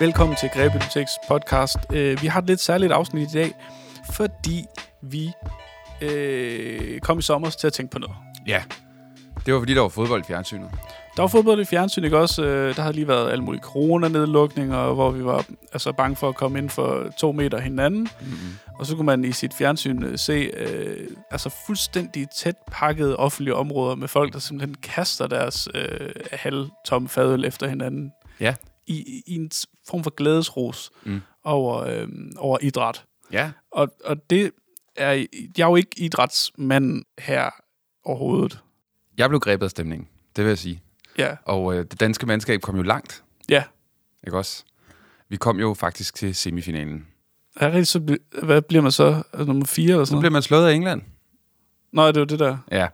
Velkommen til Greve Biblioteks podcast. Øh, vi har et lidt særligt afsnit i dag, fordi vi øh, kom i sommer til at tænke på noget. Ja, det var fordi, der var fodbold i fjernsynet. Der var fodbold i fjernsyn, ikke også? Øh, der havde lige været alle mulige coronanedlukninger, hvor vi var altså, bange for at komme ind for to meter hinanden. Mm-hmm. Og så kunne man i sit fjernsyn øh, se øh, altså fuldstændig tæt pakkede offentlige områder med folk, der simpelthen kaster deres øh, halvtomme fadøl efter hinanden. Ja. I, I en form for glædesros Mm. over, øh, over idræt. Ja, Og, og det er... Jeg er jo ikke idrætsmand her overhovedet. jeg blev grebet af stemningen, det vil jeg sige. Ja, Og øh, det danske mandskab kom jo langt, ja. ikke også? Vi kom jo faktisk til semifinalen. Er det, så, bl- hvad bliver man så? Nummer 4 eller Så sådan blev noget? man slået af England. Nå, det er jo det der. Ja,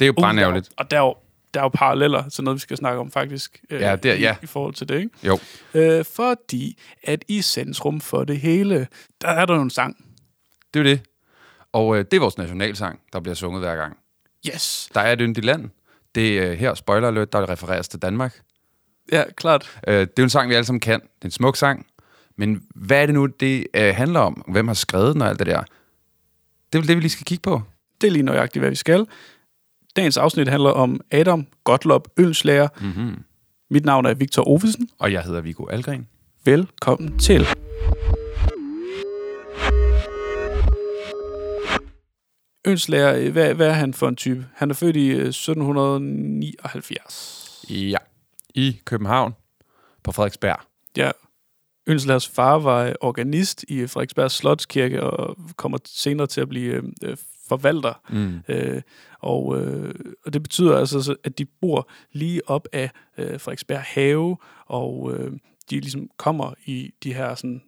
det er jo bare ærgerligt. Og der er, jo, der er jo paralleller til noget, vi skal snakke om faktisk. Øh, Ja, det er- i, ja. I forhold til det, ikke? Jo, Øh, fordi at i centrum for det hele, der er der jo en sang. det er det. Og øh, det er vores nationalsang, der bliver sunget hver gang. Yes. Der er et yndigt land. Det er øh, her, spoiler alert, der refereres til Danmark. Ja, klart. Øh, det er jo en sang, vi alle sammen kan. Det er en smuk sang. Men hvad er det nu, det øh, handler om? Hvem har skrevet den og alt det der? Det er vel det, vi lige skal kigge på. Det er lige nøjagtigt, hvad vi skal. Dagens afsnit handler om Adam Gottlob Ølslæger. Mm-hmm. Mit navn er Victor Ovesen. Og jeg hedder Viggo Algren. Velkommen til. Ølslæger, øh, hvad, hvad er han for en type? Han er født i øh, 1779. Ja. I København på Frederiksberg. Ja. Ønslers far var øh, organist i Frederiksberg Slotskirke og kommer senere til at blive øh, øh, forvalter. Mm. Øh, og, øh, og det betyder altså, så, at de bor lige op af øh, Frederiksberg Have, og øh, de ligesom kommer i de her sådan,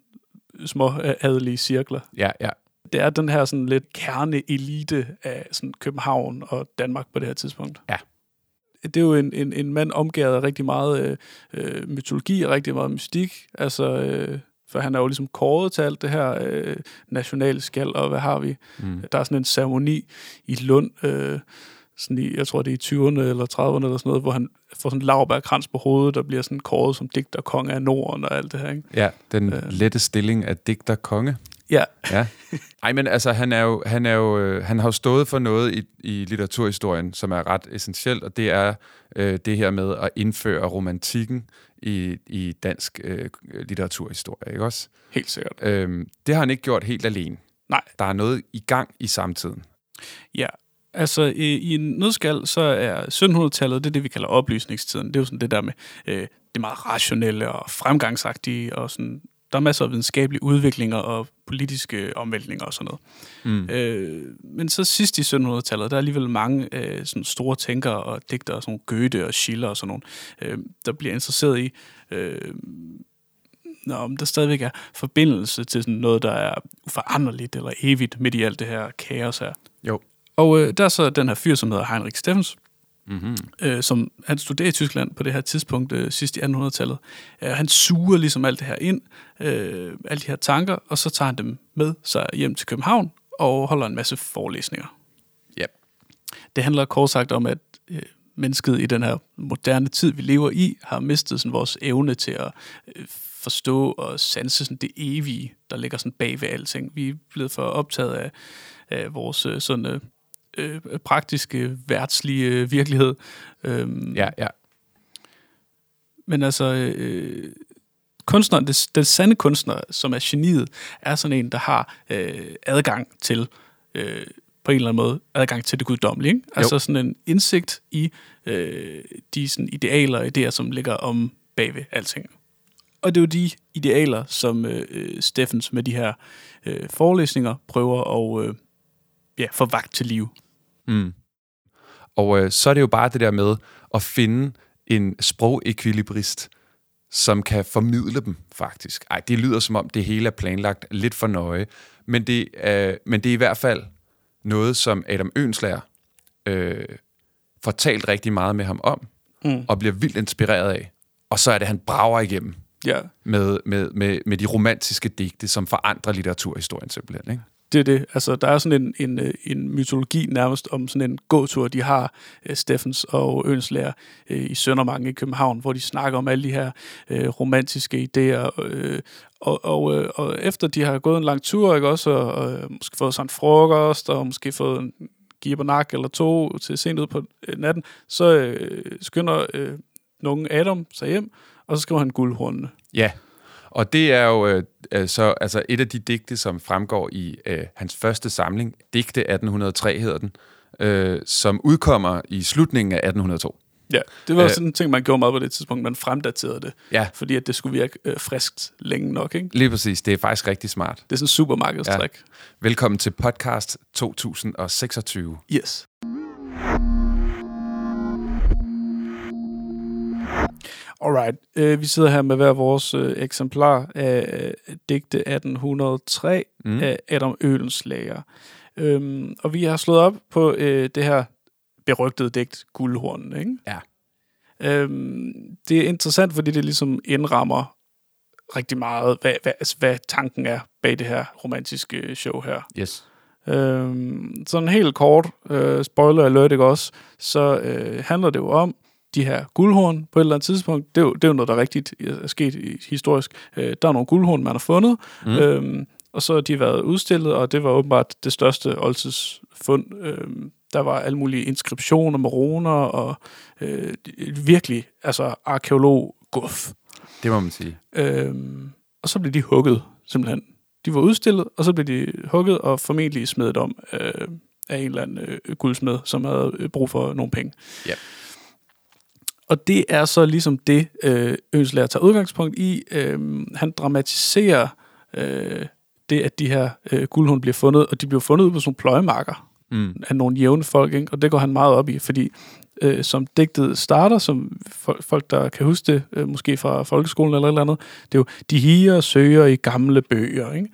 små øh, adelige cirkler. Ja, ja. Det er den her sådan lidt kerneelite af sådan København og Danmark på det her tidspunkt. Ja. Det er jo en, en, en mand omgivet af rigtig meget øh, øh, mytologi og rigtig meget mystik. Altså, øh, for han er jo ligesom kåret til alt det her øh, nationale skal, og hvad har vi? Mm. Der er sådan en ceremoni i Lund, øh, sådan i, jeg tror det er i 20'erne eller 30'erne eller sådan noget, hvor han får sådan en lavbærkrans på hovedet, der bliver sådan kåret som digter konge af Norden og alt det her. Ikke? Ja, den Øh. lette stilling af digter konge. Ja, Ja. Ej, men altså, han, er jo, han, er jo, øh, han har jo stået for noget i, i litteraturhistorien, som er ret essentielt, og det er øh, det her med at indføre romantikken i, i dansk øh, litteraturhistorie, ikke også? helt sikkert. Øhm, det har han ikke gjort helt alene. Nej. Der er noget i gang i samtiden. Ja, altså i, i en nødskal, så er 1700-tallet, det er det, vi kalder oplysningstiden. Det er jo sådan det der med øh, det meget rationelle og fremgangsagtige, og sådan, der er masser af videnskabelige udviklinger og politiske omvæltninger og sådan noget. Mm. Øh, men så sidst i 1700-tallet, der er alligevel mange øh, sådan store tænkere og digtere, sådan nogle Goethe og Schiller og sådan nogle, øh, der bliver interesseret i, øh, når om der stadigvæk er forbindelse til sådan noget, der er uforanderligt eller evigt midt i alt det her kaos her. Jo. Og øh, der er så den her fyr, som hedder Heinrich Steffens, Mm-hmm. øh, som han studerer i Tyskland på det her tidspunkt, øh, sidst i 1800-tallet. Øh, han suger ligesom alt det her ind, øh, alle de her tanker, og så tager han dem med sig hjem til København og holder en masse forelæsninger. Ja. Det handler kort sagt om, at øh, mennesket i den her moderne tid, vi lever i, har mistet sådan, vores evne til at øh, forstå og sanse sådan, det evige, der ligger sådan bag ved alting. Vi er blevet for optaget af, af vores sådan, øh, øh, praktiske, værtslige øh, virkelighed. Øhm, Ja, ja. Men altså, øh, kunstneren, det, den sande kunstner, som er geniet, er sådan en, der har øh, adgang til, øh, på en eller anden måde, adgang til det guddommelige. Ikke? Altså sådan en indsigt i øh, de sådan, idealer og idéer, som ligger om bagved alting. Og det er jo de idealer, som øh, øh, Steffens med de her øh, forelæsninger prøver at øh, ja, få vagt til liv. Mm. Og øh, så er det jo bare det der med at finde en sprogekvilibrist, som kan formidle dem, faktisk. Ej, det lyder som om, det hele er planlagt lidt for nøje. Men det, øh, men det er i hvert fald noget, som Adam Ønslager øh, får talt rigtig meget med ham om, Mm. og bliver vildt inspireret af. Og så er det, han brager igennem Ja, med, med, med, med de romantiske digte, som forandrer litteraturhistorien simpelthen. Ikke? Det er det. Altså, der er sådan en, en, øh, en mytologi nærmest om sådan en gåtur, de har, øh, Steffens og Ønslærer øh, i Søndermarken i København, hvor de snakker om alle de her øh, romantiske idéer. Uh, og, og, og efter de har gået en lang tur, ikke også, og og måske fået sådan en frokost, og måske fået en gibernak eller to til sent ud på natten, så øh, skynder øh, nogen Adam sig hjem, og så skriver han guldhornene. Ja, og det er jo øh, så altså et af de digte, som fremgår i øh, hans første samling, Digte 1803 hedder den, øh, som udkommer i slutningen af 1802. Ja, det var øh, sådan en ting, man gjorde meget på det tidspunkt. Man fremdaterede det, ja. fordi at det skulle virke øh, friskt længe nok. Ikke? Lige præcis. Det er faktisk rigtig smart. Det er sådan en supermarkedstræk. Ja. Velkommen til podcast 2026. Yes. Alright, øh, vi sidder her med hver vores øh, eksemplar af øh, digte 1803 mm. af Adam Ølenslager. Øhm, og vi har slået op på øh, det her berygtede digt, Guldhornen. Ikke? Ja. Øhm, det er interessant, fordi det ligesom indrammer rigtig meget, hvad, hvad, altså, hvad tanken er bag det her romantiske show her. Yes. Øhm, sådan helt kort, øh, spoiler alert ikke også, så øh, handler det jo om, de her guldhorn på et eller andet tidspunkt. Det er jo, det er jo noget, der er rigtigt er sket historisk. Øh, der er nogle guldhorn, man har fundet, mm. øhm, og så har de været udstillet, og det var åbenbart det største oldtidsfund. Øhm, der var alle mulige inskriptioner med runer, og øh, virkelig altså arkeolog guf. Det må man sige. Øhm, og så blev de hugget, simpelthen. De var udstillet, og så blev de hugget og formentlig smedet om øh, af en eller anden øh, guldsmed, som havde brug for nogle penge. Ja. Og det er så ligesom det, øh, Ønslærer tager udgangspunkt i. Øh, han dramatiserer øh, det, at de her øh, guldhund bliver fundet, og de bliver fundet ud på sådan nogle pløjemarker mm. af nogle jævne folk, ikke? og det går han meget op i, fordi øh, som digtet starter, som folk, der kan huske det, øh, måske fra folkeskolen eller et eller andet, det er jo, de higer søger i gamle bøger, ikke?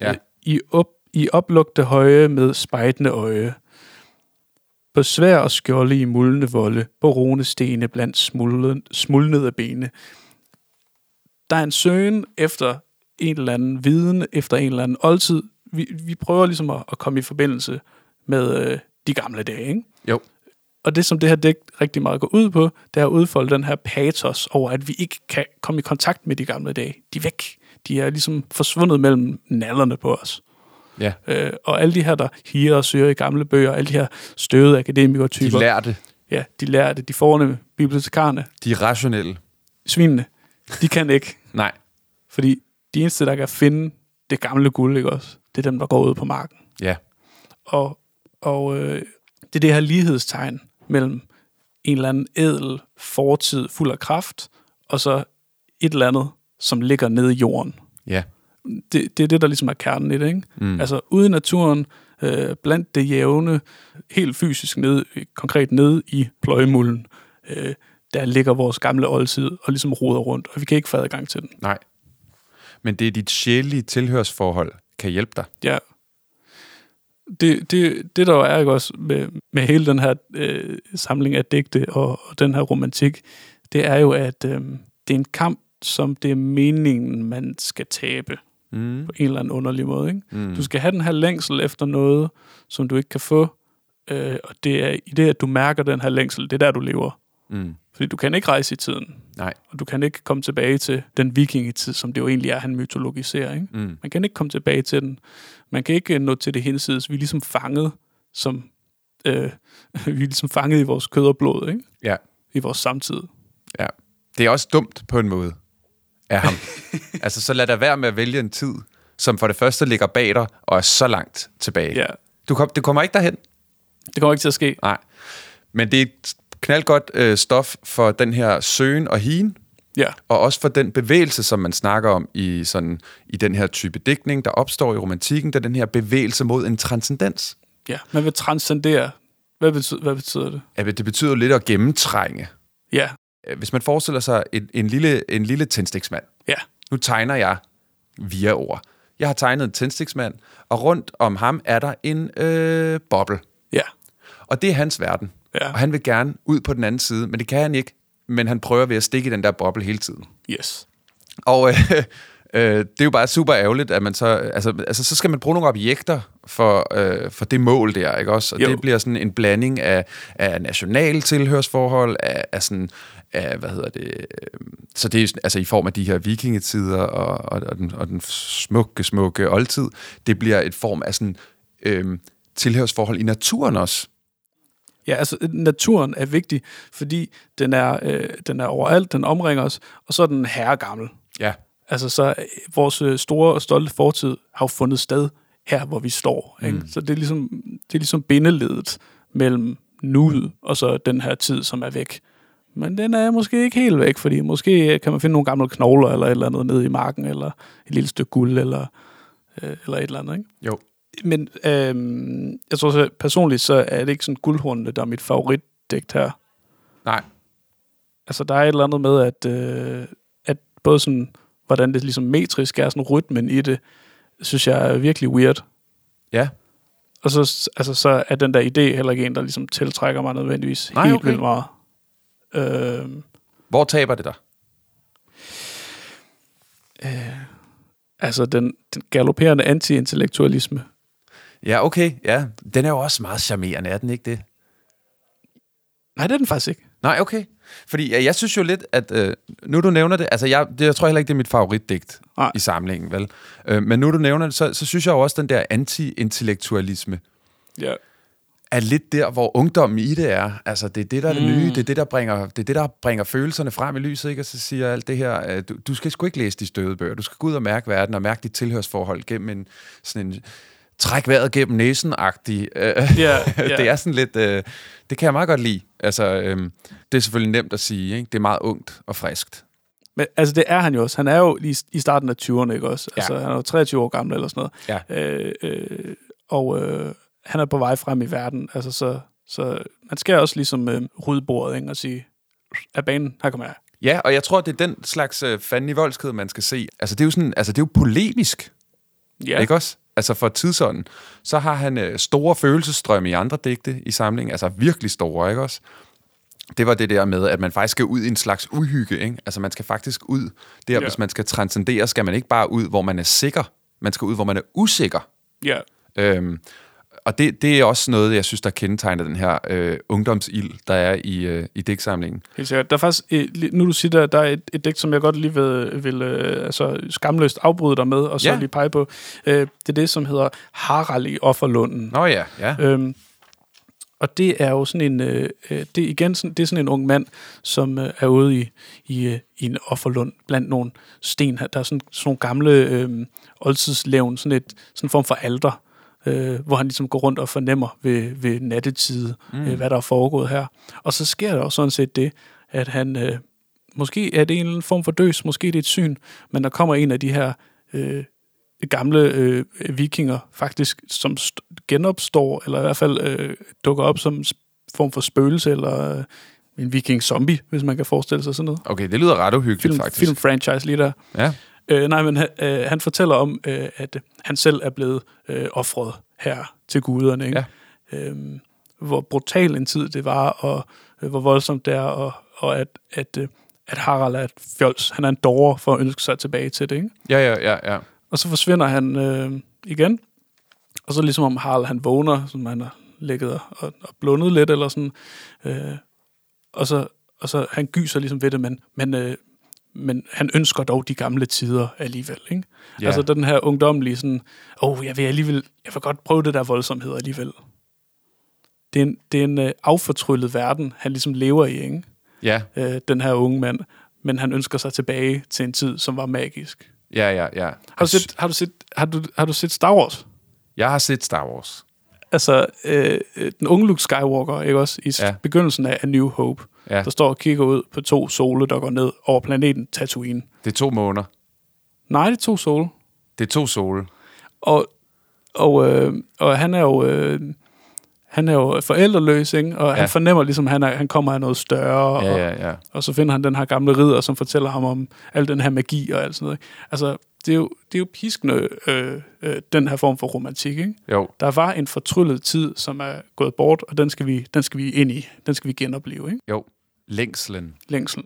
Ja. I, op, I oplugte høje med spejtende øje, på svær og skjolde i muldende volde, på runestene blandt smuldnede bene. Der er en søgen efter en eller anden viden, efter en eller anden oldtid. Vi, vi prøver ligesom at, at komme i forbindelse med øh, de gamle dage, ikke? Jo. Og det, som det her dæk rigtig meget går ud på, det er at udfolde den her patos over, at vi ikke kan komme i kontakt med de gamle dage. De er væk. De er ligesom forsvundet mellem nallerne på os. Ja. Øh, og alle de her, der higer og søger i gamle bøger, alle de her støvede akademikertyper. De lærte. Ja, de lærte. De forne bibliotekarerne. De rationelle. Svinene. De kan ikke. Nej. Fordi de eneste, der kan finde det gamle guld, ikke også? Det er dem, der går ud på marken. Ja. Og, og øh, det er det her lighedstegn mellem en eller anden ædel fortid fuld af kraft, og så et eller andet, som ligger nede i jorden. Ja det, det er det, der ligesom er kernen i det. Ikke? Mm. Altså ude i naturen, øh, blandt det jævne, helt fysisk ned, konkret ned i pløjemulden, øh, der ligger vores gamle oldtid og ligesom roder rundt, og vi kan ikke få adgang til den. Nej. Men det er dit sjælige tilhørsforhold kan hjælpe dig. Ja. Det, det, det der er ikke også med, med hele den her øh, samling af digte og, og den her romantik, det er jo, at øh, det er en kamp, som det er meningen, man skal tabe mm. på en eller anden underlig måde. Ikke? Mm. Du skal have den her længsel efter noget, som du ikke kan få, øh, og det er i det, at du mærker den her længsel, det er der, du lever. Mm. Fordi du kan ikke rejse i tiden. Nej. Og du kan ikke komme tilbage til den vikingetid, som det jo egentlig er, han mytologiserer. Ikke? Mm. Man kan ikke komme tilbage til den. Man kan ikke nå til det hinsides. Vi er ligesom fanget, som, øh, vi er ligesom fanget i vores kød og blod, ikke? Ja. I vores samtid. Ja. Det er også dumt på en måde af ham. altså, så lad dig være med at vælge en tid, som for det første ligger bag dig, og er så langt tilbage. Ja. Du, kom, du kommer ikke derhen. Det kommer ikke til at ske. Nej. Men det er et knaldgodt øh, stof for den her søgen og hien, Ja. Og også for den bevægelse, som man snakker om i, sådan, i den her type digtning, der opstår i romantikken, der er den her bevægelse mod en transcendens. Ja, man vil transcendere. Hvad betyder, hvad betyder det? Ja, det betyder lidt at gennemtrænge. Ja. Øh, hvis man forestiller sig en, en lille, en lille tændstiksmand. Ja. Nu tegner jeg via ord. Jeg har tegnet en tændstiksmand, og rundt om ham er der en øh, boble. Ja. Og det er hans verden. Ja. Og han vil gerne ud på den anden side, men det kan han ikke. Men han prøver ved at stikke i den der boble hele tiden. Yes. Og øh, øh, det er jo bare super ærgerligt, at man så... Altså, altså, så skal man bruge nogle objekter for, øh, for det mål der, ikke også? Og Jo. det bliver sådan en blanding af, af national tilhørsforhold, af, af sådan, af, hvad hedder det, øh, så det er altså i form af de her vikingetider og, og, og, den, og den smukke, smukke oldtid, det bliver et form af sådan øh, tilhørsforhold i naturen også. Ja, altså naturen er vigtig, fordi den er, øh, den er overalt, den omringer os, og så er den herregammel. Ja. Altså så øh, vores øh, store og stolte fortid har jo fundet sted her, hvor vi står. Ikke? Mm. Så det er, ligesom, det er ligesom bindeledet mellem nuet og så den her tid, som er væk. Men den er måske ikke helt væk, fordi måske øh, kan man finde nogle gamle knogler eller et eller andet nede i marken, eller et lille stykke guld, eller, øh, eller et eller andet. Ikke? Jo. Men øhm, jeg tror så personligt, så er det ikke sådan guldhornene, der er mit favoritdigt her. Nej. Altså, der er et eller andet med, at, øh, at både sådan, hvordan det ligesom metrisk er, sådan rytmen i det, synes jeg er virkelig weird. Ja. Og så, altså, så er den der idé heller ikke en, der ligesom tiltrækker mig nødvendigvis Nej, helt okay. vildt meget. Øhm, Hvor taber det dig? altså, den, den galopperende anti-intellektualisme. Ja, okay. Ja, den er jo også meget charmerende, er den ikke det? Nej, det er den faktisk ikke. Nej, okay. Fordi ja, jeg synes jo lidt, at øh, nu du nævner det, altså jeg, det, jeg tror heller ikke, det er mit favoritdigt Nej. i samlingen, vel? Øh, men nu du nævner det, så, så synes jeg jo også, den der anti-intellektualisme Ja. er lidt der, hvor ungdommen i det er. Altså, det er det, der er det Mm. nye, det er det, der bringer, det er det, der bringer følelserne frem i lyset, ikke? Og så siger alt det her, øh, du, du skal sgu ikke læse de støde bøger, du skal gå ud og mærke verden, og mærke dit tilhørsforhold gennem en, sådan en træk vejret gennem næsen-agtig. Øh, Ja, ja. det er sådan lidt, øh, det kan jeg meget godt lide. Altså, øh, det er selvfølgelig nemt at sige, ikke? Det er meget ungt og friskt. Men altså, det er han jo også. Han er jo i, i starten af 20'erne, ikke også? Ja. Altså, han er jo 23 år gammel eller sådan noget. Ja. Øh, øh, og øh, han er på vej frem i verden. Altså, så, så man skal også ligesom øh, rydde bordet, ikke? Og sige, af banen, her kommer jeg. Ja, og jeg tror, det er den slags øh, fanden i voldsked, man skal se. Altså, det er jo, sådan, altså, det er jo polemisk. Ja, Ikke også? Altså for tidsånden. Så har han øh, store følelsesstrømme i andre digte i samlingen. Altså virkelig store, ikke også? Det var det der med, at man faktisk skal ud i en slags uhygge, ikke? Altså man skal faktisk ud der, ja. hvis man skal transcendere, skal man ikke bare ud, hvor man er sikker. Man skal ud, hvor man er usikker. ja. Øhm, og det, det er også noget, jeg synes, der kendetegner den her øh, ungdomsild, der er i, øh, i digtsamlingen. Helt sikkert. Der er faktisk, øh, nu du siger, der, der er et, et digt, som jeg godt lige vil, vil øh, altså, skamløst afbryde dig med, og så Ja. lige pege på. Øh, det er det, som hedder Harald i Offerlunden. Nå ja, ja. Øhm, og det er jo sådan en, øh, øh, det er igen sådan, det er sådan en ung mand, som øh, er ude i, i, øh, i en offerlund blandt nogle sten. Der er sådan, sådan nogle gamle øh, oldtidslevn, sådan, et, sådan en form for alter, øh, hvor han ligesom går rundt og fornemmer ved, ved nattetid, mm. øh, hvad der er foregået her. Og så sker der jo sådan set det, at han, øh, måske er det en eller anden form for døs, måske det er et syn, men der kommer en af de her øh, gamle øh, vikinger faktisk, som st- genopstår, eller i hvert fald øh, dukker op som form for spøgelse, eller øh, en viking-zombie, hvis man kan forestille sig sådan noget. Okay, det lyder ret uhyggeligt, Film, faktisk. film-franchise lige der. Ja. Øh, nej, men øh, han fortæller om, øh, at han selv er blevet øh, offret her til guderne. Ikke? Ja. Øhm, hvor brutal en tid det var, og øh, hvor voldsomt det er, og, og at, at, øh, at Harald er et fjols. Han er en dårer for at ønske sig tilbage til det. Ikke? Ja, ja, ja, ja. Og så forsvinder han øh, igen. Og så ligesom om Harald han vågner, som han har ligget og, og, og blundet lidt, eller sådan. Øh, og, så, og så han gyser ligesom ved det, men, men, øh, men han ønsker dog de gamle tider alligevel. Ikke? Ja. Altså den her ungdomlige sådan, åh, oh, jeg vil alligevel, jeg vil godt prøve det der voldsomhed alligevel. Det er en, det er en øh, affortryllet verden, han ligesom lever i, ikke? Ja, Øh, den her unge mand. Men han ønsker sig tilbage til en tid, som var magisk. ja, ja, ja. Har du set, har du set, har du, har du set Star Wars? Jeg har set Star Wars. Altså, øh, øh, den unge Luke Skywalker, ikke også? I ja. begyndelsen af A New Hope, Ja, der står og kigger ud på to sole, der går ned over planeten Tatooine. det er to måneder. Nej, det er to sole. Det er to sole. Og, og, øh, og han er jo... Øh, han er jo forældreløs, ikke? og ja. Han fornemmer ligesom, at han, er, han kommer af noget større, Ja, og, ja, ja. og så finder han den her gamle ridder, som fortæller ham om al den her magi og alt sådan noget. ikke? Altså, det er jo, det er jo piskende, øh, øh, den her form for romantik, ikke? Jo, Der var en fortryllet tid, som er gået bort, og den skal vi, den skal vi ind i. Den skal vi genopleve, ikke? jo. Længslen. Længsel.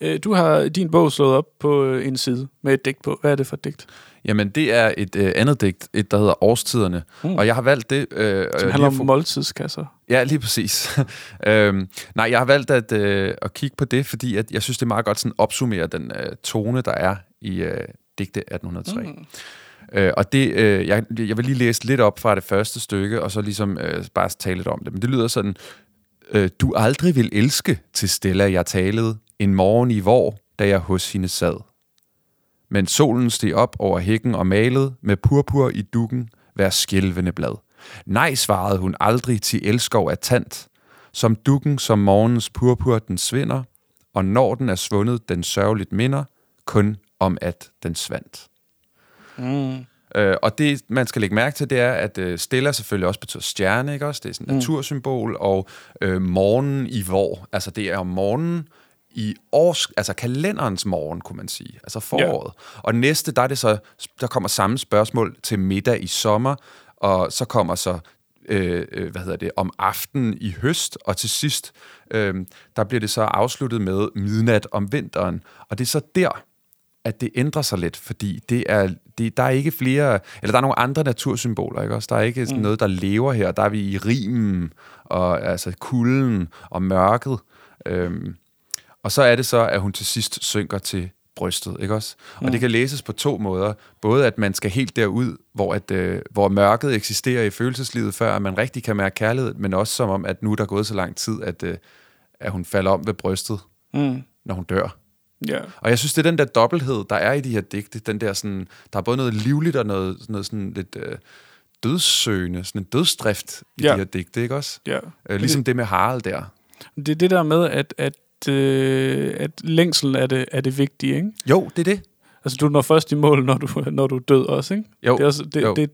Øh, du har din bog slået op på øh, en side med et digt på. Hvad er det for et digt? Jamen, det er et øh, andet digt, et der hedder Årstiderne. Mm. Og jeg har valgt det... Øh, Som handler at få- om måltidskasser. Ja, lige præcis. øhm, nej, jeg har valgt at, øh, at kigge på det, fordi at jeg synes, det er meget godt sådan opsummere den øh, tone, der er i øh, digte 1803. Mm. Øh, og det, øh, jeg, jeg vil lige læse lidt op fra det første stykke, og så ligesom øh, bare tale lidt om det. Men det lyder sådan, øh, du aldrig vil elske til Stella, jeg talede, en morgen i vor, da jeg hos hende sad. Men solen steg op over hækken og malede med purpur i dukken hver skælvende blad. Nej, svarede hun aldrig til elskov af tant. Som dukken, som morgens purpur den svinder, og når den er svundet, den sørgeligt minder, kun om at den svandt. Mm. Øh, og det, man skal lægge mærke til, det er, at øh, Stella selvfølgelig også betyder stjerne, ikke også? Det er sådan et mm. natursymbol, og øh, morgenen i vor, altså det er om morgenen i års, altså kalenderens morgen, kunne man sige, altså foråret. Ja. Og næste, der er det så, der kommer samme spørgsmål til middag i sommer, og så kommer så øh, øh, hvad hedder det, om aftenen i høst, og til sidst, øh, der bliver det så afsluttet med midnat om vinteren. Og det er så der, at det ændrer sig lidt, fordi det er, det, der er ikke flere, eller der er nogle andre natursymboler, ikke også? Der er ikke sådan noget, der lever her. Der er vi i rimen, og altså kulden og mørket. Øhm, og så er det så, at hun til sidst synker til brystet, ikke også? Og det kan læses på to måder. Både at man skal helt derud, hvor, at, øh, hvor mørket eksisterer i følelseslivet, før at man rigtig kan mærke kærlighed, men også som om, at nu er der gået så lang tid, at, øh, at hun falder om ved brystet, Mm. når hun dør. Ja. Og jeg synes, det er den der dobbelthed, der er i de her digte. Den der sådan, der er både noget livligt og noget, noget sådan lidt øh, dødssøgende, sådan en dødsdrift i Ja. de her digte, ikke også? ja. Øh, ligesom det med Harald der. Det er det der med, at, at, øh, at længsel er det, er det vigtige, ikke? Jo, det er det. Altså, du når først i mål, når du, når du er død også, ikke? Jo, Det er, også, det, jo. det,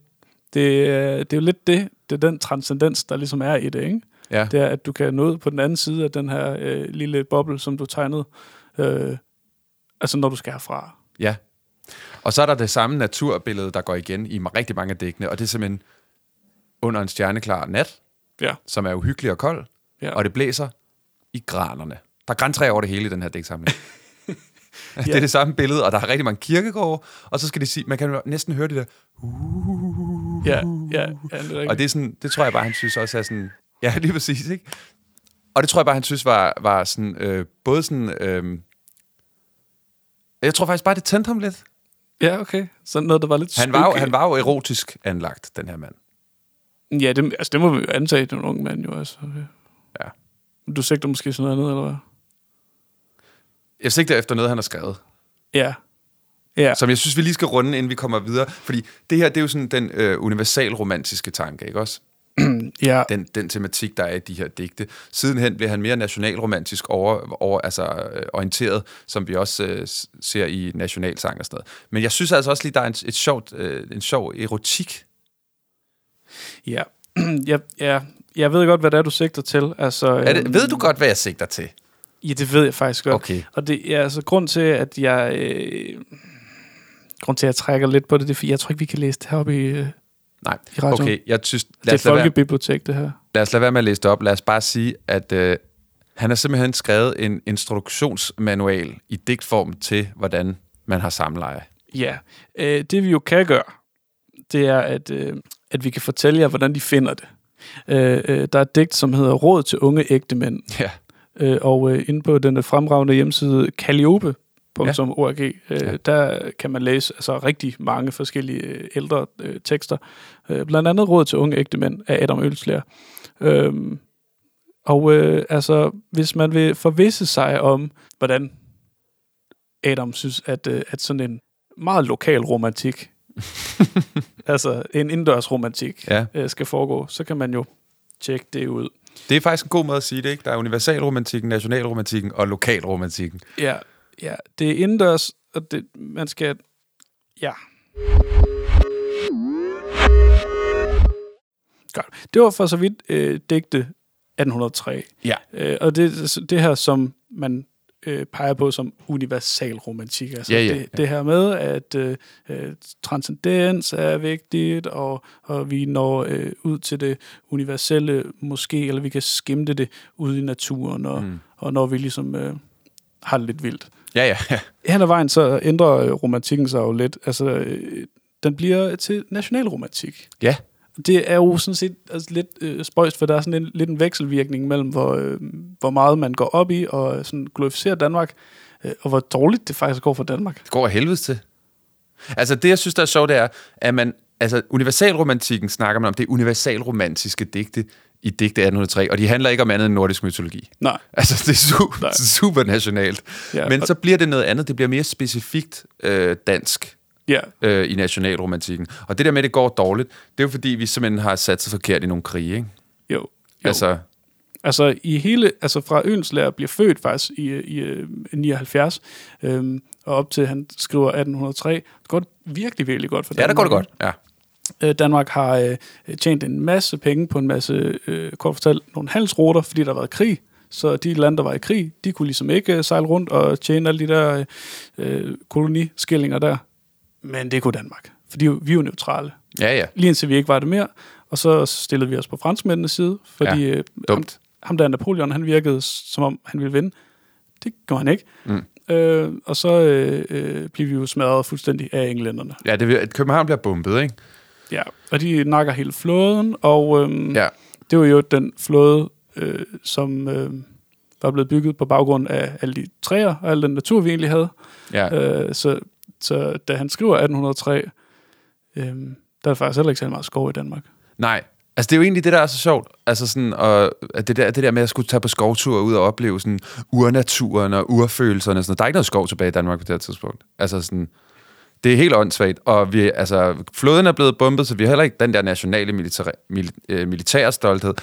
det, er, det er jo lidt det, det er den transcendens, der ligesom er i det, ikke? Ja. Det er, at du kan nå ud på den anden side af den her øh, lille boble, som du tegnede, øh, altså når du skal herfra. ja. Og så er der det samme naturbillede, der går igen i rigtig mange af digtene, og det er simpelthen under en stjerneklar nat, Ja. som er uhyggelig og kold, Ja. og det blæser i granerne. Der er græntræ over det hele i den her digtsamling. det er det samme billede, og der er rigtig mange kirkegårde, og så skal de sige, man kan næsten høre det der, Ja, ja, ja det Og det, er sådan, det tror jeg bare, han synes også er sådan... Ja, lige præcis, ikke? Og det tror jeg bare, han synes var, var sådan... Øh, både sådan... Øh, jeg tror faktisk bare, det tændte ham lidt. Ja, okay. Sådan noget, der var lidt Han var, jo, han var jo erotisk anlagt, den her mand. Ja, det, altså, det må vi jo antage, det er en ung mand jo. Altså. Ja. Du sigter måske sådan noget andet, eller hvad? Jeg sigter efter noget, han har skrevet. Ja. Ja. Som jeg synes, vi lige skal runde, inden vi kommer videre. Fordi det her, det er jo sådan den øh, universal romantiske tanke, ikke også? ja. Den, den tematik, der er i de her digte. Sidenhen blev han mere nationalromantisk over, over, altså, øh, orienteret, som vi også øh, ser i nationalsang og sådan noget. Men jeg synes altså også lige, der er en, et sjovt, øh, en sjov erotik. Ja. ja, ja. Jeg ved godt, hvad det er, du sigter til. Altså, Er det, øhm, ved du godt, hvad jeg sigter til? Ja, det ved jeg faktisk godt. Okay. Og det er altså grund til, at jeg... Øh, grund til, at jeg trækker lidt på det, det er, fordi jeg tror ikke, vi kan læse det heroppe i... Øh, Nej, okay. Jeg synes, det lad er os, lade være, folkebibliotek, det her. lad os lade være med at læse det op. Lad os bare sige, at øh, han har simpelthen skrevet en instruktionsmanual i digtform til, hvordan man har samleje. Ja. Øh, det vi jo kan gøre, det er, at, øh, at vi kan fortælle jer, hvordan de finder det. Øh, øh, der er et digt, som hedder Råd til unge ægte mænd. Ja. Øh, og øh, inde på den fremragende hjemmeside calliope.org, øh, Ja. der kan man læse altså, rigtig mange forskellige øh, ældre øh, tekster. Øh, blandt andet Råd til unge ægte mænd af Adam Ølsler. Øhm, og øh, altså, hvis man vil forvisse sig om, hvordan Adam synes, at, øh, at sådan en meget lokal romantik, altså en indendørs romantik, Ja. øh, skal foregå, så kan man jo tjekke det ud. Det er faktisk en god måde at sige det, ikke? Der er universalromantikken, nationalromantikken og lokalromantikken. Ja, ja. Det er indendørs, og det, man skal... Ja. Godt. Det var for så vidt øh, digte 1803. Ja. Øh, og det, det her, som man øh, peger på som universal romantik. Altså Ja, ja, det, ja. det her med, at øh, øh, transcendens er vigtigt, og, og vi når øh, ud til det universelle måske, eller vi kan skimte det ude i naturen, og, mm. og når vi ligesom... Øh, har det lidt vildt. Ja, ja, ja. Hen ad vejen så ændrer øh, romantikken sig jo lidt. Altså, øh, den bliver til nationalromantik. Ja, Det er jo sådan set altså, lidt øh, spøjst, for der er sådan en, lidt en vekselvirkning mellem, hvor, øh, hvor meget man går op i og sådan glorificerer Danmark, øh, og hvor dårligt det faktisk går for Danmark. det går af helvede til. Altså, det, jeg synes, der er sjovt, det er, at man... Altså, universalromantikken snakker man om, det er universalromantiske digte i digte 1803, og de handler ikke om andet end nordisk mytologi. Nej. Altså, det er super, Nej. super nationalt. Ja, Ja, Men så bliver det noget andet. Det bliver mere specifikt øh, dansk Ja, øh, i nationalromantikken. Og det der med, at det går dårligt, det er jo fordi, vi simpelthen har sat sig forkert i nogle krige, ikke? jo. jo. Altså, Altså i hele, altså fra Ønslærer bliver født faktisk i, i, øh, 79, øhm, og op til han skriver 1803. Det går virkelig, virkelig godt for ja, Danmark. der går det godt. Ja. Øh, Danmark har øh, tjent en masse penge på en masse, øh, kort fortalt, nogle handelsruter, fordi der har været krig. Så de lande, der var i krig, de kunne ligesom ikke øh, sejle rundt og tjene alle de der øh, koloniskillinger der. Men det kunne Danmark, fordi vi er jo neutrale. Ja, ja. Lige indtil vi ikke var det mere, og så stillede vi os på franskmændenes side, fordi Ja, øh, dumt. Ham, ham der Napoleon, han virkede som om, han ville vinde. Det gjorde han ikke. Mm. Øh, og så øh, øh, blev vi jo smadret fuldstændig af englænderne. Ja, det, København bliver bombet, ikke? Ja, og de nakker hele flåden, og øhm, Ja. det var jo den flåde, øh, som øh, var blevet bygget på baggrund af alle de træer og al den natur, vi egentlig havde. Ja. Øh, så, så da han skriver 1803, øh, der er faktisk heller ikke særlig meget skov i Danmark. Nej, altså det er jo egentlig det, der er så sjovt. Altså sådan, og, det, der, det der med at skulle tage på skovtur ud og opleve sådan urnaturen og urfølelserne. og Sådan, der er ikke noget skov tilbage i Danmark på det her tidspunkt. Altså sådan, det er helt åndssvagt, og vi, altså, floden er blevet bombet, så vi har heller ikke den der nationale militære, mil, øh, militære stolthed.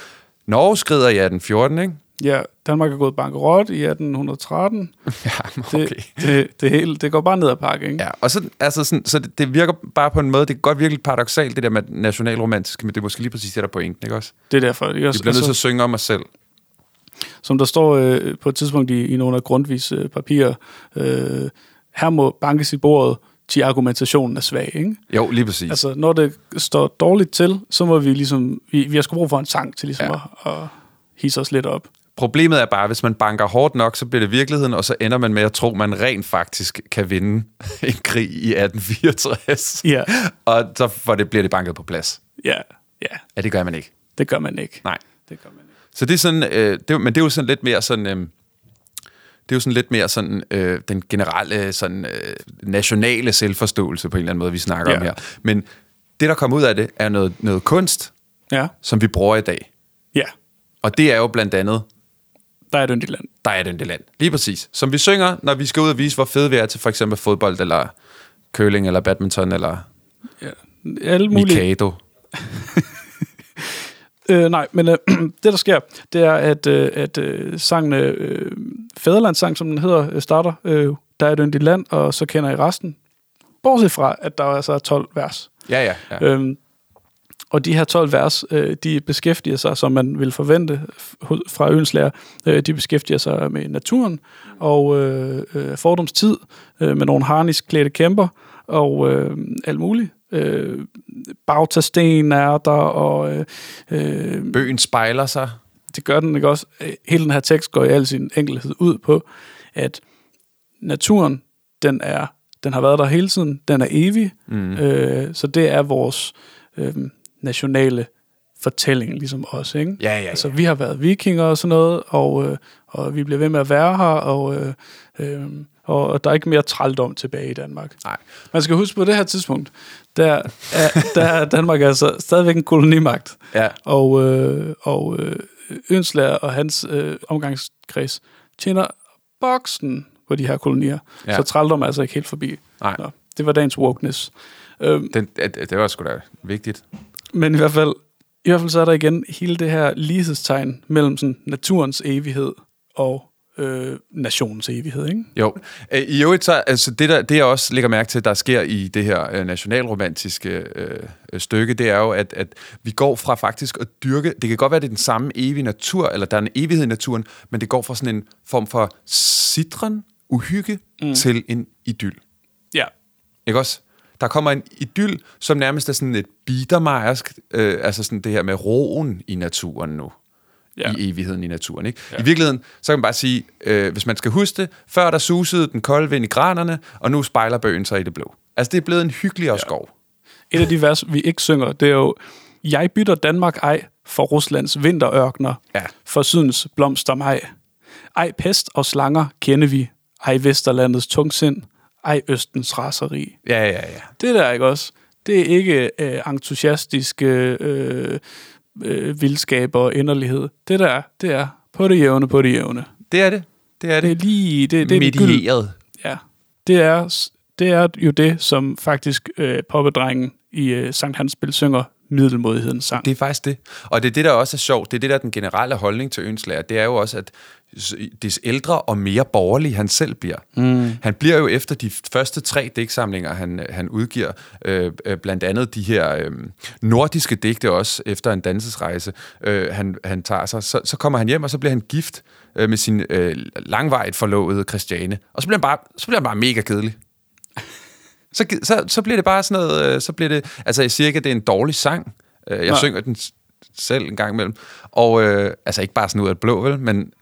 Norge skrider i 1814, ikke? Ja, Danmark er gået bankerot i 1813. Ja, Det, det, det, hele, det går bare ned ad pakke, ikke? Ja, og så, altså sådan, så det, det virker bare på en måde, det kan godt virke lidt paradoxalt, det der med nationalromantiske, men det er måske lige præcis det, der er pointen, ikke også? Det er derfor. Ikke? Vi Også, bliver nødt til at synge om os selv. som der står øh, på et tidspunkt i, i nogle af Grundtvigs øh, papirer, øh, her må bankes i bordet, til argumentationen er svag. Ikke? Jo, lige præcis. Altså, når det står dårligt til, så må vi ligesom, vi, vi har sgu brug for en sang til ligesom Ja. at, at hisse os lidt op. Problemet er bare, hvis man banker hårdt nok, så bliver det virkeligheden, og så ender man med at tro, at man rent faktisk kan vinde en krig i 1864. Ja, Og så for det bliver det banket på plads. ja, ja, Ja, det gør man ikke. det gør man ikke. Nej. Det gør man ikke. Så det er sådan, øh, det, men det er jo sådan lidt mere sådan, øh, det er jo sådan lidt mere sådan øh, den generelle sådan øh, nationale selvforståelse på en eller anden måde, vi snakker Ja. om her. Men det, der kommer ud af det, er noget, noget kunst, Ja, som vi bruger i dag. ja, Og det er jo blandt andet, der er et yndigt land. der er den det land. Lige præcis. Som vi synger, når vi skal ud og vise, hvor fede vi er til for eksempel fodbold, eller curling, eller badminton, eller Ja. Alle mulige, Mikado. Øh, nej, men øh, det der sker, det er, at, øh, at øh, sangen, øh, Fæderlandssang, som den hedder, øh, starter, øh, der er et yndigt land, og så kender I resten. Bortset fra, at der altså er 12 vers. Ja, ja. ja. Øhm, og de her 12 vers, øh, de beskæftiger sig, som man vil forvente fra øens lærer, øh, de beskæftiger sig med naturen og øh, øh, fordomstid, øh, med nogle harnisklædte kæmper og øh, alt muligt. Øh, Bautasten er der, og øh, øh, Bøgen spejler sig. det gør den ikke også. Hele den her tekst går i al sin enkelhed ud på, at naturen, den er, den har været der hele tiden, den er evig, mm. øh, så det er vores øh, nationale fortælling, ligesom os, ikke? Ja, ja, ja. Altså, vi har været vikinger og sådan noget, og, øh, og vi bliver ved med at være her, og, øh, øh, og der er ikke mere trældom tilbage i Danmark. Nej. Man skal huske på det her tidspunkt, der er, der er Danmark altså stadigvæk en kolonimagt. Ja. Og, øh, og øh, Ønslærer og hans øh, omgangskreds tjener boksen på de her kolonier. Ja. Så trældom er altså ikke helt forbi. Nej. Nå, det var dagens wokeness. Øhm, Den, det, det var sgu da vigtigt. men i hvert fald, i hvert fald så er der igen hele det her lighedstegn mellem sådan, naturens evighed og øh, nationens evighed. Ikke? Jo. Øh, I øvrigt så, altså det, der, det jeg også lægger mærke til, der sker i det her øh, nationalromantiske øh, øh, stykke, det er jo, at, at vi går fra faktisk at dyrke, det kan godt være, det er den samme evige natur, eller der er en evighed i naturen, men det går fra sådan en form for sidren, uhygge, mm. til en idyll. Ja. Ikke også? Der kommer en idyll, som nærmest er sådan et biedermejersk, øh, altså sådan det her med roen i naturen nu. Ja. i evigheden i naturen. Ikke? Ja. I virkeligheden, så kan man bare sige, øh, hvis man skal huske det, før der susede den kolde vind i granerne, og nu spejler bøgen sig i det blå. Altså, det er blevet en hyggeligere ja. skov. Et af de vers, vi ikke synger, det er jo, jeg bytter Danmark ej for Ruslands vinterørkner, ja. for sydens blomster maj. Ej pest og slanger kender vi, ej Vesterlandets tungsind, ej Østens raseri. Ja, ja, ja. Det der, ikke også? Det er ikke øh, entusiastisk øh, øh, vildskab og inderlighed. Det der, det er på det jævne, på det jævne. Det er det. Det er det. Det er lige... Det, det Medieret. Det, ja. Det er, det er jo det, som faktisk øh, poppedrengen i øh, Sankt Hans Spil synger middelmodighedens sang. Det er faktisk det. Og det er det, der også er sjovt. Det er det, der er den generelle holdning til Ønslæger. Det er jo også, at des ældre og mere borgerlig han selv bliver. Mm. Han bliver jo efter de første tre digtsamlinger, han, han udgiver, øh, øh, blandt andet de her øh, nordiske digte også, efter en dansesrejse, øh, han, han tager sig. Så, så kommer han hjem, og så bliver han gift øh, med sin øh, langvejt forlovede Christiane. Og så bliver han bare, så bliver han bare mega kedelig. Så, så, så bliver det bare sådan noget, øh, så bliver det, altså jeg siger ikke, at det er en dårlig sang. Øh, jeg Nej. synger den selv en gang imellem. Og øh, altså ikke bare sådan ud af det blå, vel, men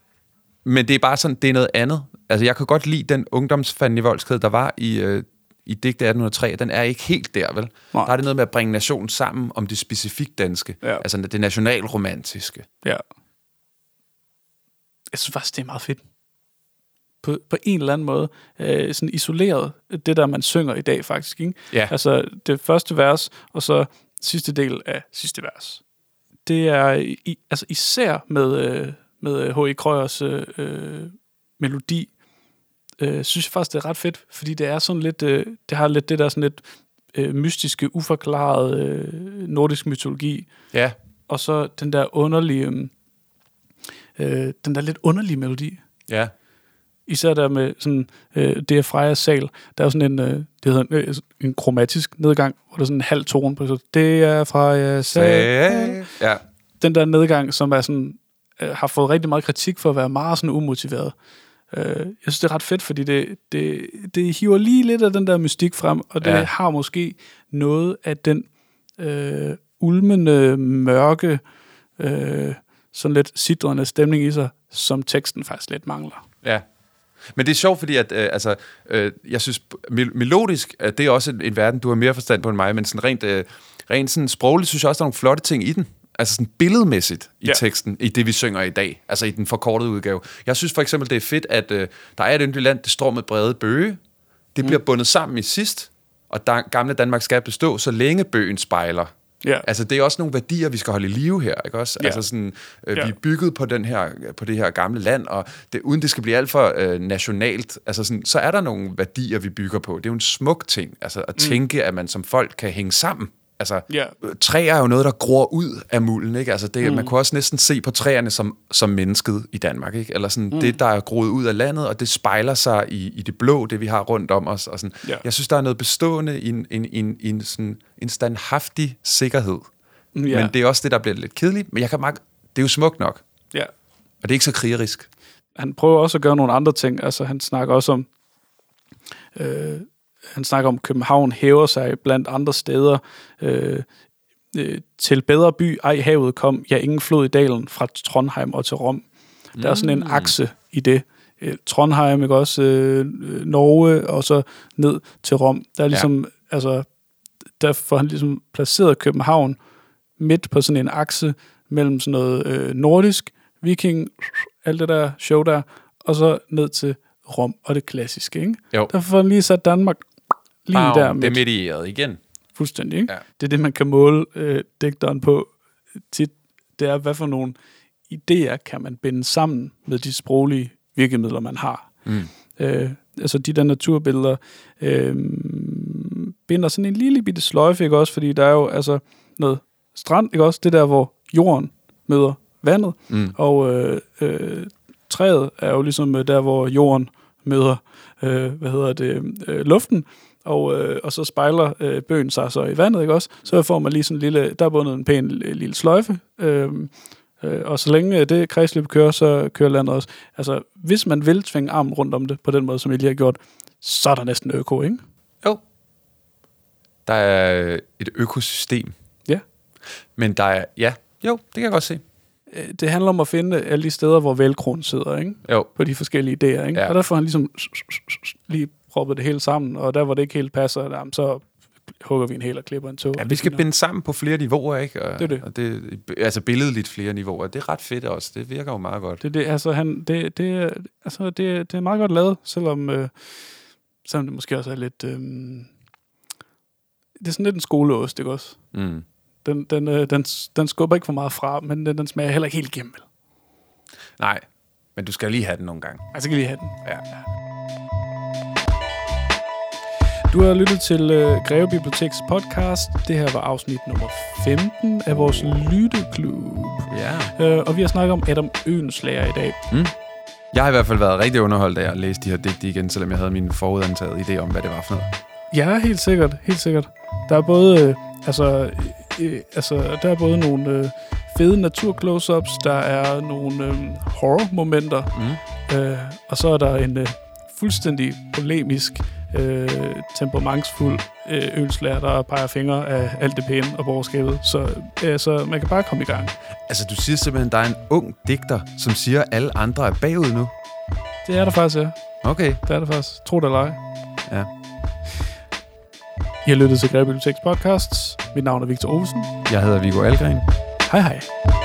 men det er bare sådan, det er noget andet. Altså, jeg kan godt lide den ungdomsfandenivoldskhed, der var i, øh, i digte 1803. Den er ikke helt der, vel? Nej. Der er det noget med at bringe nationen sammen om det specifikt danske. Ja. Altså det nationalromantiske. Ja. Jeg synes faktisk, det er meget fedt. På, på en eller anden måde. Øh, sådan isoleret. Det der, man synger i dag, faktisk. Ikke? Ja. Altså det første vers, og så sidste del af sidste vers. Det er i, altså især med... Øh, med H.E. Krøyers øh, øh, melodi, øh, synes jeg faktisk, det er ret fedt, fordi det er sådan lidt, øh, det har lidt det der sådan lidt øh, mystiske, uforklarede øh, nordisk mytologi. Ja. Og så den der underlige, øh, den der lidt underlige melodi. Ja. Især der med sådan, øh, det er Freja Sal, der er sådan en, øh, det hedder en, øh, en kromatisk nedgang, hvor der er sådan en halv tone på, så det er Freja Sal. Ja. Den der nedgang, som er sådan øh, har fået rigtig meget kritik for at være meget sådan umotiveret. Øh, jeg synes, det er ret fedt, fordi det, det, det hiver lige lidt af den der mystik frem, og det ja. har måske noget af den øh, ulmende, mørke, øh, sådan lidt sidrende stemning i sig, som teksten faktisk lidt mangler. Ja, men det er sjovt, fordi at, øh, altså, øh, jeg synes, melodisk, at det er også en, en verden, du har mere forstand på end mig, men sådan rent, øh, rent sådan sprogligt, synes jeg også, der er nogle flotte ting i den altså sådan billedmæssigt i ja. teksten, i det vi synger i dag, altså i den forkortede udgave. Jeg synes for eksempel, det er fedt, at øh, der er et yndigt land, det står med brede bøge. Det mm. bliver bundet sammen i sidst, og der, gamle Danmark skal bestå, så længe bøgen spejler. Ja. Altså, det er også nogle værdier, vi skal holde i live her, ikke også? Ja. Altså sådan, øh, ja. vi er bygget på, den her, på det her gamle land, og det, uden det skal blive alt for øh, nationalt, altså sådan, så er der nogle værdier, vi bygger på. Det er jo en smuk ting, altså at mm. tænke, at man som folk kan hænge sammen. Altså, ja. træer er jo noget, der gror ud af mulden, ikke? Altså, det, mm. man kunne også næsten se på træerne som, som mennesket i Danmark, ikke? Eller sådan, mm. det, der er groet ud af landet, og det spejler sig i, i det blå, det vi har rundt om os. Og sådan. Ja. Jeg synes, der er noget bestående i en, en, en, en, sådan, en standhaftig sikkerhed. Ja. Men det er også det, der bliver lidt kedeligt. Men jeg kan mærke, det er jo smukt nok. Ja. Og det er ikke så krigerisk. Han prøver også at gøre nogle andre ting. Altså, han snakker også om... Øh, han snakker om, at København hæver sig blandt andre steder øh, øh, til bedre by, ej havet kom, ja ingen flod i dalen fra Trondheim og til Rom. Der er sådan en mm. akse i det. Øh, Trondheim, ikke også, øh, Norge, og så ned til Rom. Der er ligesom, ja. altså, der får han ligesom placeret København midt på sådan en akse mellem sådan noget øh, nordisk, viking, alt det der show der, og så ned til Rom og det klassiske, ikke? Jo. Derfor får lige sat Danmark lige Bam, der. Midt. Det er medieret igen. Fuldstændig, ikke? Ja. Det er det, man kan måle øh, digteren på tit. Det er, hvad for nogle idéer kan man binde sammen med de sproglige virkemidler, man har. Mm. Øh, altså de der naturbilleder øh, binder sådan en lille bitte sløjfe, ikke også? Fordi der er jo altså noget strand, ikke også? Det der, hvor jorden møder vandet, mm. og øh, øh, træet er jo ligesom der, hvor jorden møder, øh, hvad hedder det, øh, luften, og, øh, og så spejler øh, bøgen sig så i vandet, ikke også? Så får man lige sådan en lille, der er bundet en pæn lille sløjfe, øh, øh, og så længe det kredsløb kører, så kører landet også. Altså, hvis man vil tvinge armen rundt om det, på den måde, som jeg lige har gjort, så er der næsten øko, ikke? Jo. Der er et økosystem. Ja. Men der er, ja, jo, det kan jeg godt se. Øh, det handler om at finde alle de steder, hvor velkronen sidder, ikke? Jo. På de forskellige idéer, ikke? Ja. Og derfor har han ligesom lige proppet det hele sammen, og der, hvor det ikke helt passer, jamen, så hugger vi en hel og klipper en tog. Ja, vi skal binde sammen på flere niveauer, ikke? Og, Det er det. Og det altså billedligt flere niveauer. Det er ret fedt også. Det virker jo meget godt. Det, det, altså, han, det, det, altså, det, det er meget godt lavet, selvom, øh, selvom det måske også er lidt... Øh, det er sådan lidt en skoleost, ikke også? Mm. Den, den, øh, den, den skubber ikke for meget fra, men den, den smager heller ikke helt igennem. vel? Nej, men du skal lige have den nogle gange. Altså, kan lige have den. Ja. Du har lyttet til øh, Greve Biblioteks podcast. Det her var afsnit nummer 15 af vores lytteklub. Ja. Øh, og vi har snakket om Adam Øenslager i dag. Jeg har i hvert fald været rigtig underholdt af at læse de her digte igen, selvom jeg havde min forudantaget idé om, hvad det var for noget. Ja, helt sikkert. Helt sikkert. Der er både, øh, altså, øh, altså, der er både nogle øh, fede natur-close-ups, der er nogle øh, horror-momenter, Mm. øh, og så er der en øh, fuldstændig polemisk, øh, temperamentsfuld øh, ølslager, der peger fingre af alt det pæne og borgerskabet. Så, øh, så man kan bare komme i gang. Altså, du siger simpelthen, at der er en ung digter, som siger, at alle andre er bagud nu. Det er der faktisk, ja. Okay. Det er det faktisk. Tro det eller ej. Ja. I har lyttet til Greve Biblioteks podcast. Mit navn er Victor Olsen. Jeg hedder Viggo Algren. Hej hej.